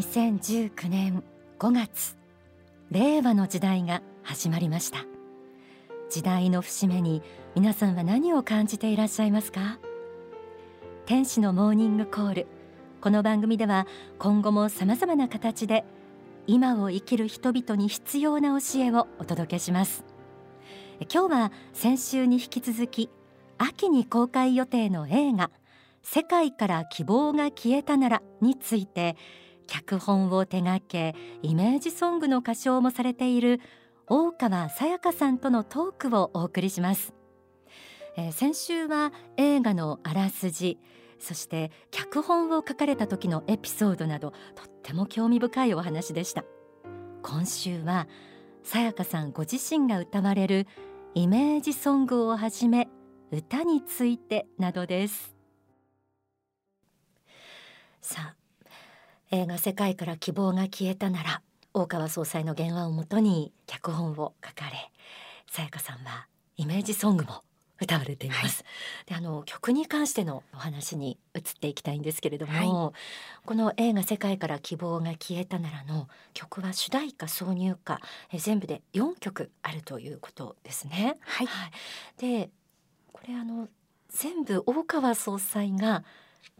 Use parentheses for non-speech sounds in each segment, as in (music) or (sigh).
2019年5月令和の時代が始まりました。時代の節目に皆さんは何を感じていらっしゃいますか？天使のモーニングコール。この番組では今後も様々な形で今を生きる人々に必要な教えをお届けします。今日は先週に引き続き秋に公開予定の映画世界から希望が消えたならについて脚本を手掛けイメージソングの歌唱もされている大川さやかさんとのトークをお送りします、えー、先週は映画のあらすじそして脚本を書かれた時のエピソードなどとっても興味深いお話でした。今週はさやかさんご自身が歌われるイメージソングをはじめ歌についてなどです。さあ映画世界から希望が消えたなら大川総裁の原案をもとに脚本を書かれさやかさんはイメージソングも歌われています、はい、であの曲に関してのお話に移っていきたいんですけれども、はい、この映画世界から希望が消えたならの曲は主題歌挿入歌え全部で4曲あるということですね。はい、はい、でこれあの全部大川総裁が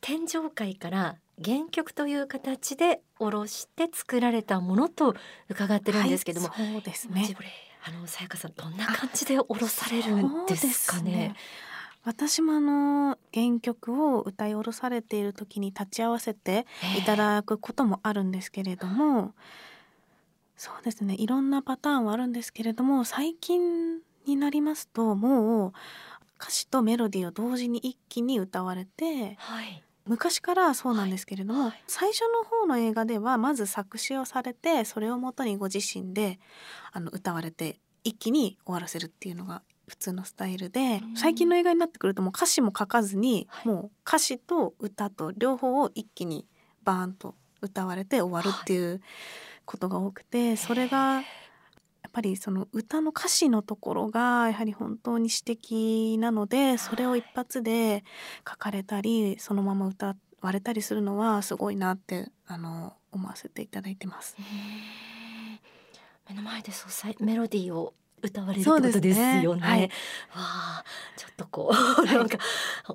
天上界から原曲という形で下ろして作られたものと伺ってるんですけども、はい、そうですね。あのさやかさんどんな感じで下ろされるんですかね？ね。私もあの原曲を歌い下ろされている時に立ち会わせていただくこともあるんですけれども、そうですね。いろんなパターンはあるんですけれども最近になりますともう歌詞とメロディーを同時に一気に歌われて、はい、昔からそうなんですけれども、はい、最初の方の映画ではまず作詞をされてそれをもとにご自身であの歌われて一気に終わらせるっていうのが普通のスタイルで最近の映画になってくるともう歌詞も書かずに、はい、もう歌詞と歌と両方を一気にバーンと歌われて終わるっていうことが多くて、はい、それがぱりその歌の歌詞のところがやはり本当に詩的なのでそれを一発で書かれたりそのまま歌われたりするのはすごいなってあの思わせていただいてます。目の前でそうさメロディーを歌われるってことですよね。ねはい、わあ、ちょっとこう、(laughs) なんか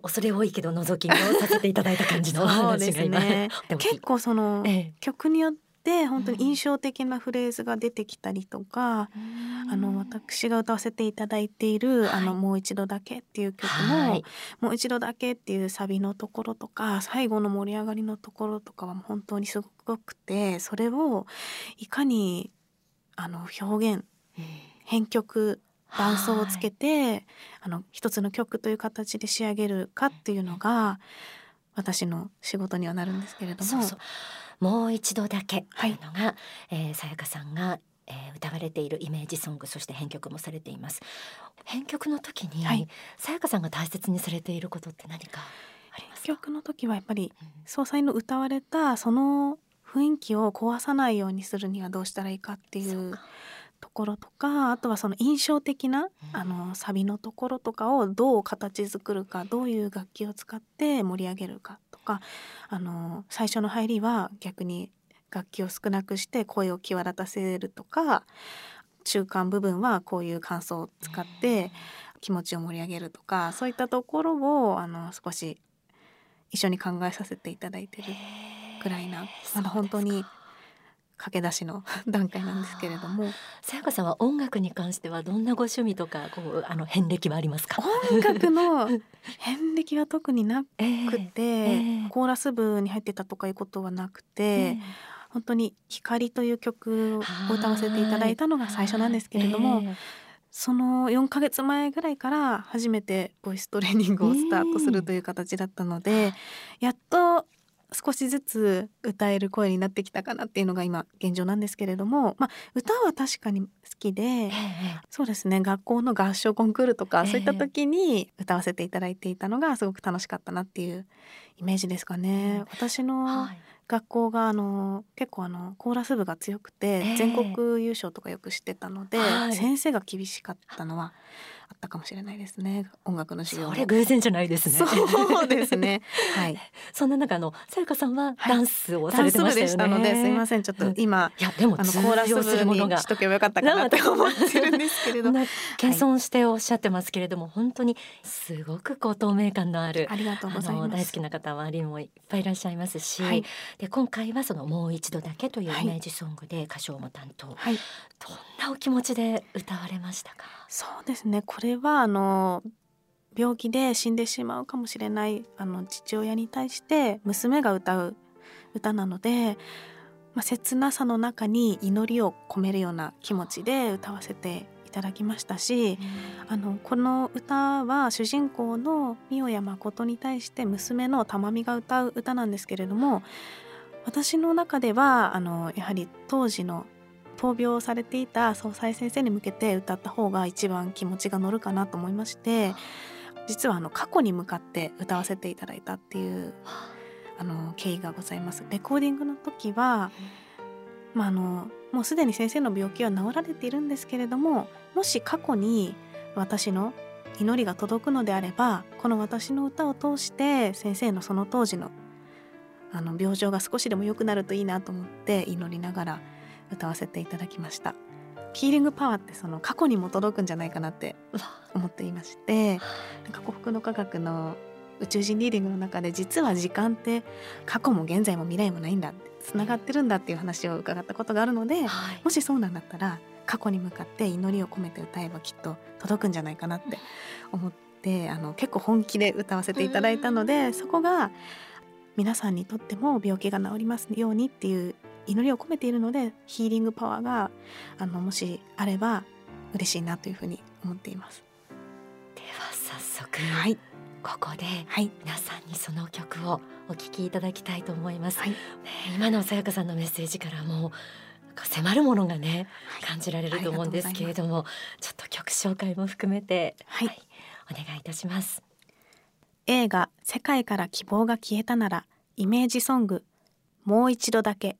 恐れ多いけど覗き見をさせていただいた感じの話が今、ね、(laughs) 結構その、ええ、曲によってで本当に印象的なフレーズが出てきたりとか、うん、あの私が歌わせていただいている「はい、あのもう一度だけ」っていう曲も、はい、もう一度だけ」っていうサビのところとか最後の盛り上がりのところとかは本当にすごくてそれをいかにあの表現、うん、編曲伴奏をつけてあの一つの曲という形で仕上げるかっていうのが私の仕事にはなるんですけれども。そうそうもう一度だけとい。うのが、はい、えー、さやかさんが、えー、歌われているイメージソングそして編曲もされています。編曲の時に、はい、さやかさんが大切にされていることって何かありますか？編曲の時はやっぱり、うん、総裁の歌われたその雰囲気を壊さないようにするにはどうしたらいいかっていうところとかあとはその印象的な、うん、あのサビのところとかをどう形作るかどういう楽器を使って盛り上げるかかあの最初の入りは逆に楽器を少なくして声を際立たせるとか中間部分はこういう感想を使って気持ちを盛り上げるとかそういったところをあの少し一緒に考えさせていただいてるくらいなまだ本当に駆け出しの (laughs) 段階なんですけれども。さやかさんは音楽に関してはどんなご趣味とかこうあの遍歴はありますか？音楽の (laughs) 遍歴は特になくて、えーえー、コーラス部に入ってたとかいうことはなくて、えー、本当に「光」という曲を歌わせていただいたのが最初なんですけれども。その4ヶ月前ぐらいから初めてボイストレーニングをスタートするという形だったので、やっと少しずつ歌える声になってきたかなっていうのが今現状なんですけれども、まあ、歌は確かに好きで、えー、そうですね学校の合唱コンクールとか、そういった時に歌わせていただいていたのがすごく楽しかったなっていうイメージですかね。私の学校があの結構あのコーラス部が強くて、ええ。全国優勝とかよく知ってたので、はい。先生が厳しかったのはあったかもしれないですね。音楽の授業もそれ偶然じゃないですね。そうですね。(laughs) はい。そんな中あのさやかさんははい。ダンスをさダンス部れてましたよね、でしたのですいません。ちょっと今、いやでもあの通コーラス部るものが。にしとけばよかったかなって (laughs) 思ってるんですけれど。な謙遜しておっしゃってますけれども、本当にすごくこう透明感のあるありがとうございます。大好きな方は周りにもいっぱいいらっしゃいますし、はいで今回はそのもう一度だけというはい。イメージソングで歌唱も担当、はい。どんなお気持ちで歌われましたか？そうですね。これはあの病気で死んでしまうかもしれないあの父親に対して娘が歌う歌なので、まあ、切なさの中に祈りを込めるような気持ちで歌わせていただきましたしあのこの歌は主人公の三代誠に対して娘の玉美が歌う歌なんですけれども私の中ではあのやはり当時の闘病をされていた総裁先生に向けて歌った方が一番気持ちが乗るかなと思いまして実はあの過去に向かって歌わせていただいたっていうあの経緯がございます。レコーディングの時は、まあ、あのもうすでに先生の病気は治られているんですけれどももし過去に私の祈りが届くのであればこの私の歌を通して先生のその当時のあの病状が少しでも良くなるといいなと思って祈りながら歌わせていただきました。ヒーリングパワーってその過去にも届くんじゃないかなって (laughs) 思っていましてなんか幸福の科学の宇宙人リーディングの中で実は時間って過去も現在も未来もないんだってつながってるんだっていう話を伺ったことがあるのではい。もしそうなんだったら過去に向かって祈りを込めて歌えばきっと届くんじゃないかなって思ってあの結構本気で歌わせていただいたのでそこが皆さんにとっても病気が治りますようにっていう祈りを込めているのでヒーリングパワーがあのもしあれば嬉しいなというふうに思っています。では早速、はい、ここではい、皆さんにその曲をお聴きいただきたいと思います。はい。ね今のさやかさんのメッセージからも迫るものがね感じられると思うんですけれどもちょっと曲紹介も含めて、はい。お願いいたします。映画「世界から希望が消えたなら」イメージソング「もう一度だけ」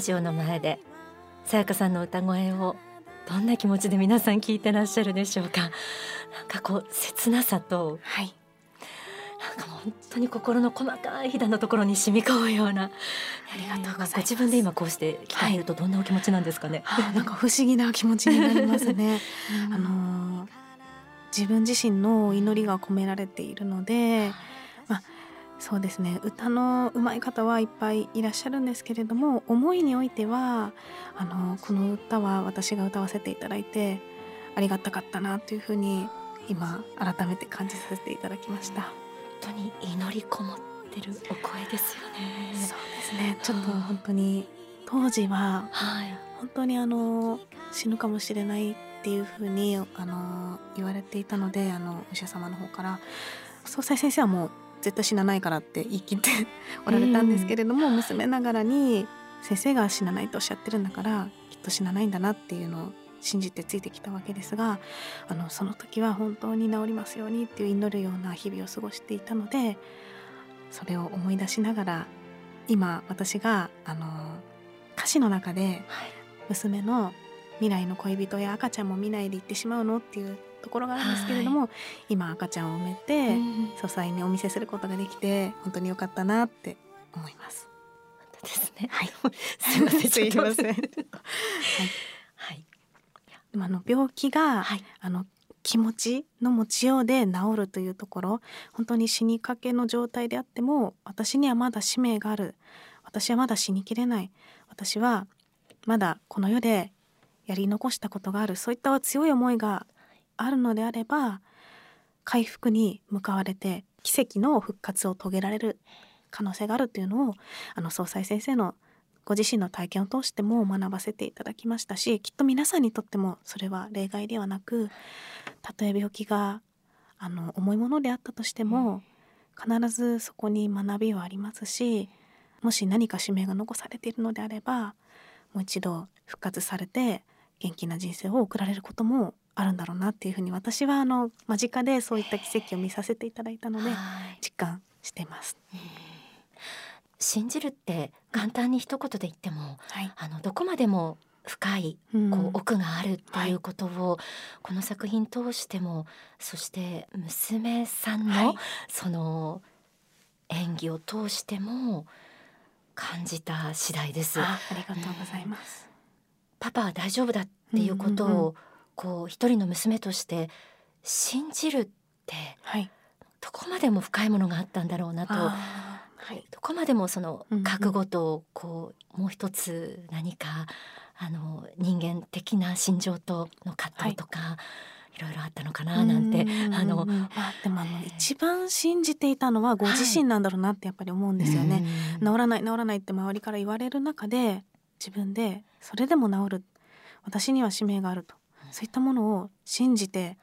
ジオの前でさやかさんの歌声をどんな気持ちで皆さん聞いてらっしゃるでしょうか？なんかこう切なさと、はい、なんか本当に心の細かいひだのところに染み込むようなありがとうございます。ご自分で今こうして聞かれるとどんなお気持ちなんですかね、はい、なんか不思議な気持ちになりますね、うん、あのー、自分自身の祈りが込められているので、まあそうですね。歌の上手い方はいっぱいいらっしゃるんですけれども思いにおいてはあのこの歌は私が歌わせていただいてありがたかったなというふうに今改めて感じさせていただきました。本当に祈りこもってるお声ですよね。そうですね。ちょっと本当に当時は本当にあの死ぬかもしれないっていうふうにあの言われていたのであのお医者様の方から。総裁先生はもう絶対死なないからって言い切って (laughs) おられたんですけれども、娘ながらに先生が死なないとおっしゃってるんだからきっと死なないんだなっていうのを信じてついてきたわけですがあのその時は本当に治りますようにっていう祈るような日々を過ごしていたのでそれを思い出しながら今私があの歌詞の中で娘の未来の恋人や赤ちゃんも見ないで行ってしまうのっていうところがあるんですけれども、はい、今赤ちゃんを産めて、うん、総裁にお見せすることができて本当に良かったなって思います。本当ですね。はい。(laughs) すみません。(laughs) すみません。はい。はい。あの病気が、はい、あの気持ちの持ちようで治るというところ本当に死にかけの状態であっても私にはまだ使命がある私はまだ死にきれない私はまだこの世でやり残したことがあるそういった強い思いがあるのであれば回復に向かわれて奇跡の復活を遂げられる可能性があるというのをあの総裁先生のご自身の体験を通しても学ばせていただきましたしきっと皆さんにとってもそれは例外ではなくたとえ病気があの重いものであったとしても必ずそこに学びはありますしもし何か使命が残されているのであればもう一度復活されて元気な人生を送られることもあるんだろうなっていうふうに私はあの間近でそういった奇跡を見させていただいたので実感してます。信じるって簡単に一言で言っても、はい、あのどこまでも深いこう奥があるっていうことを、はい、この作品通してもそして娘さんのその演技を通しても感じた次第です。ありがとうございます。パパは大丈夫だっていうことをこう一人の娘として信じるって、はい、どこまでも深いものがあったんだろうなと、はい、どこまでもその覚悟とこう、もう一つ何かあの人間的な心情との葛藤とか。はい。いろいろあったのかななんてあの、まあ、でもあの一番信じていたのはご自身なんだろうなってやっぱり思うんですよね。治らない治らないって周りから言われる中で自分でそれでも治る。私には使命があるとそういったものを信じて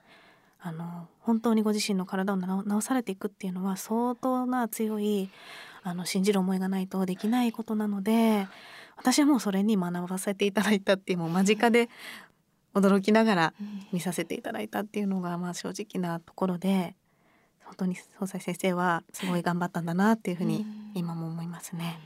あの本当にご自身の体を治されていくっていうのは相当な強いあの信じる思いがないとできないことなので私はもうそれに学ばせていただいたっていうもう間近で驚きながら見させていただいたっていうのがまあ正直なところで本当に総裁先生はすごい頑張ったんだなっていうふうに今も思いますね。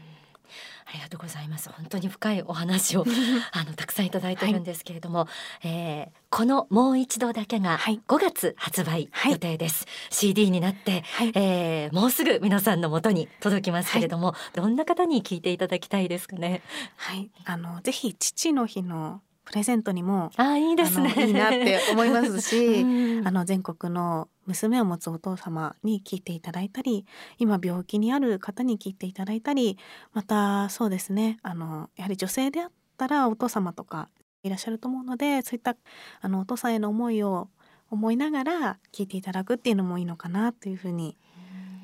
ありがとうございます。本当に深いお話を (laughs) あのたくさんいただいているんですけれども、はい、えー、このもう一度だけが5月発売予定です、はい、CD になって、はい、えー、もうすぐ皆さんのもとに届きますけれども、どんな方に聞いていただきたいですかね？はい。あのぜひ父の日のプレゼントにもあいいですねいいなって思いますし、(laughs) うん、あの全国の娘を持つお父様に聞いていただいたり今病気にある方に聞いていただいたりまたそうですねあのやはり女性であったらお父様とかいらっしゃると思うのでそういったあのお父さんへの思いを思いながら聞いていただくっていうのもいいのかなというふうに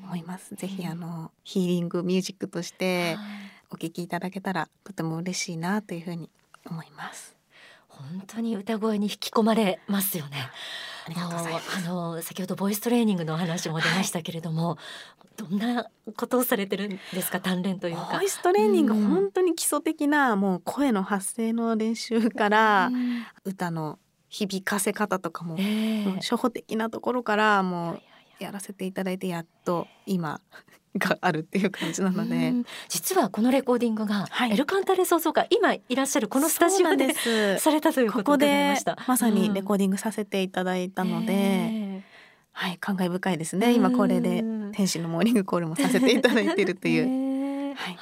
思います。ぜひあのヒーリングミュージックとしてお聞きいただけたらとても嬉しいなというふうに思います。本当に歌声に引き込まれますよね。(laughs) あの先ほどボイストレーニングの話も出ましたけれども、はい、どんなことをされてるんですか？鍛錬というか。ボイストレーニング、うん、本当に基礎的なもう声の発声の練習から、うん、歌の響かせ方とかも、えー、初歩的なところからもうやらせていただいてやっと今 (laughs) があるっていう感じなので。実はこのレコーディングが、エルカンタレ奏奏会今いらっしゃるこのスタジオでされたということでまさにレコーディングさせていただいたので、はい、感慨深いですね。今これで天使のモーニングコールもさせていただいているという。はい、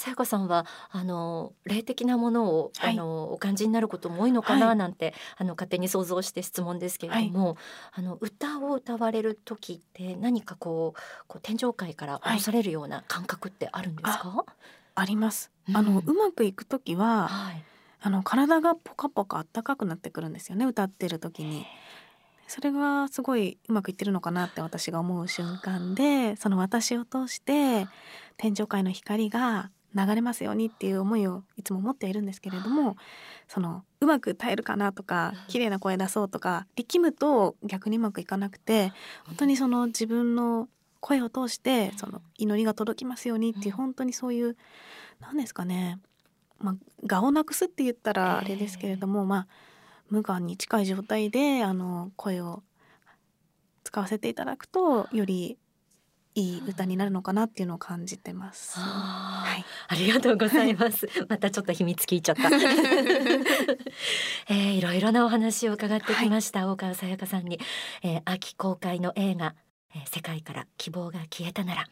さやかさんはあの霊的なものを、はい、あのお感じになることも多いのかななんて、はい、あの勝手に想像して質問ですけれども、はい、あの歌を歌われる時って何かこうこう天上界から降ろされるような感覚ってあるんですか？あります。あの、うまくいく時は、あの体がポカポカ暖かくなってくるんですよね歌ってる時に。それがすごいうまくいってるのかなって私が思う瞬間でその私を通して天上界の光が流れますようにっていう思いをいつも持っているんですけれどもそのうまく歌えるかなとか綺麗な声出そうとか力むと逆にうまくいかなくて本当にその自分の声を通してその祈りが届きますようにっていう本当にそういう何ですかねまあ、我をなくすって言ったらあれですけれども、まあ無我に近い状態であの声を使わせていただくとよりいい歌になるのかなっていうのを感じてます。はい、ありがとうございます。またちょっと秘密聞いちゃった。(laughs) えー、いろいろなお話を伺ってきました、はい、大川さやかさんに、えー、秋公開の映画え世界から希望が消えたなら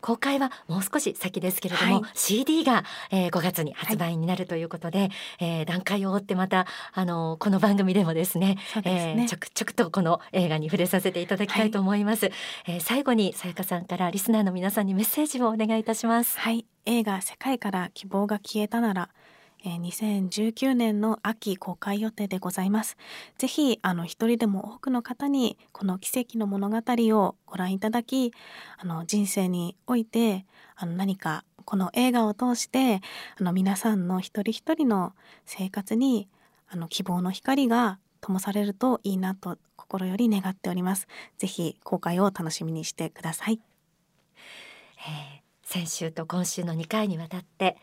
公開はもう少し先ですけれども、はい、CD が、えー、5月に発売になるということで、はい、えー、段階を追ってまたあのこの番組でもですねすね、えー、ちょくちょくとこの映画に触れさせていただきたいと思います、はい、えー、最後にさやかさんからリスナーの皆さんにメッセージをお願いいたします。はい。映画世界から希望が消えたなら2019年の秋公開予定でございます。ぜひあの一人でも多くの方にこの奇跡の物語をご覧いただき、あの人生においてあの何かこの映画を通してあの皆さんの一人一人の生活にあの希望の光が灯されるといいなと心より願っております。ぜひ公開を楽しみにしてください。えー先週と今週の2回にわたって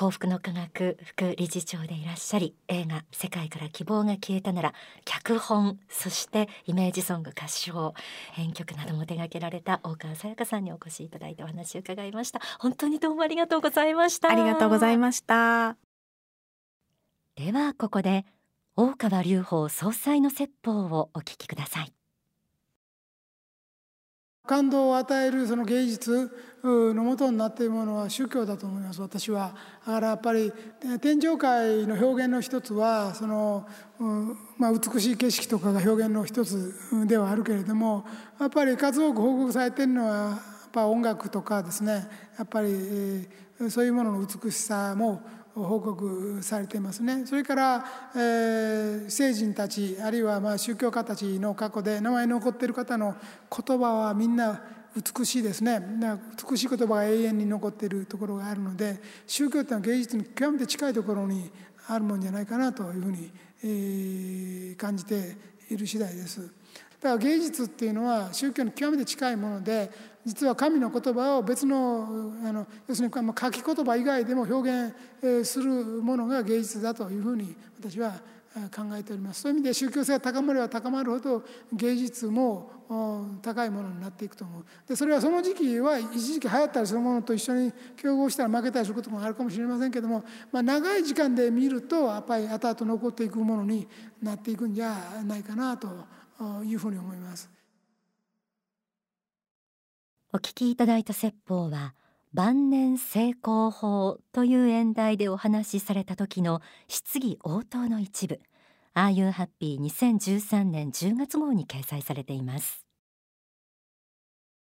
幸福の科学副理事長でいらっしゃり。映画「世界から希望が消えたなら」脚本そしてイメージソング歌唱編曲なども手掛けられた大川さやかさんにお越しいただいてお話を伺いました。本当にどうもありがとうございました。ありがとうございました。ではここで大川隆法総裁の説法をお聞きください。感動を与えるその芸術のもとになっているものは宗教だと思います私は。だからやっぱり天上界の表現の一つはその、まあ、美しい景色とかが表現の一つではあるけれどもやっぱり数多く報告されているのはやっぱ音楽とかですねやっぱりそういうものの美しさも報告されていますね。それから、えー、聖人たちあるいはまあ宗教家たちの過去で名前に残っている方の言葉はみんな美しいですね美しい言葉が永遠に残っているところがあるので宗教っていうのは芸術に極めて近いところにあるもんじゃないかなというふうに、えー、感じている次第です。だから芸術っていうのは宗教に極めて近いもので実は神の言葉を別のあの要するに書き言葉以外でも表現するものが芸術だというふうに私は考えておりますそういう意味で宗教性が高まれば高まるほど芸術も高いものになっていくと思うでそれはその時期は一時期流行ったりするものと一緒に競合したら負けたりすることもあるかもしれませんけども、まあ、長い時間で見るとやっぱり後々残っていくものになっていくんじゃないかなというふうに思います。お聞きいただいた説法は晩年成功法という演題でお話しされた時の質疑応答の一部。Are You Happy 2013年10月号に掲載されています。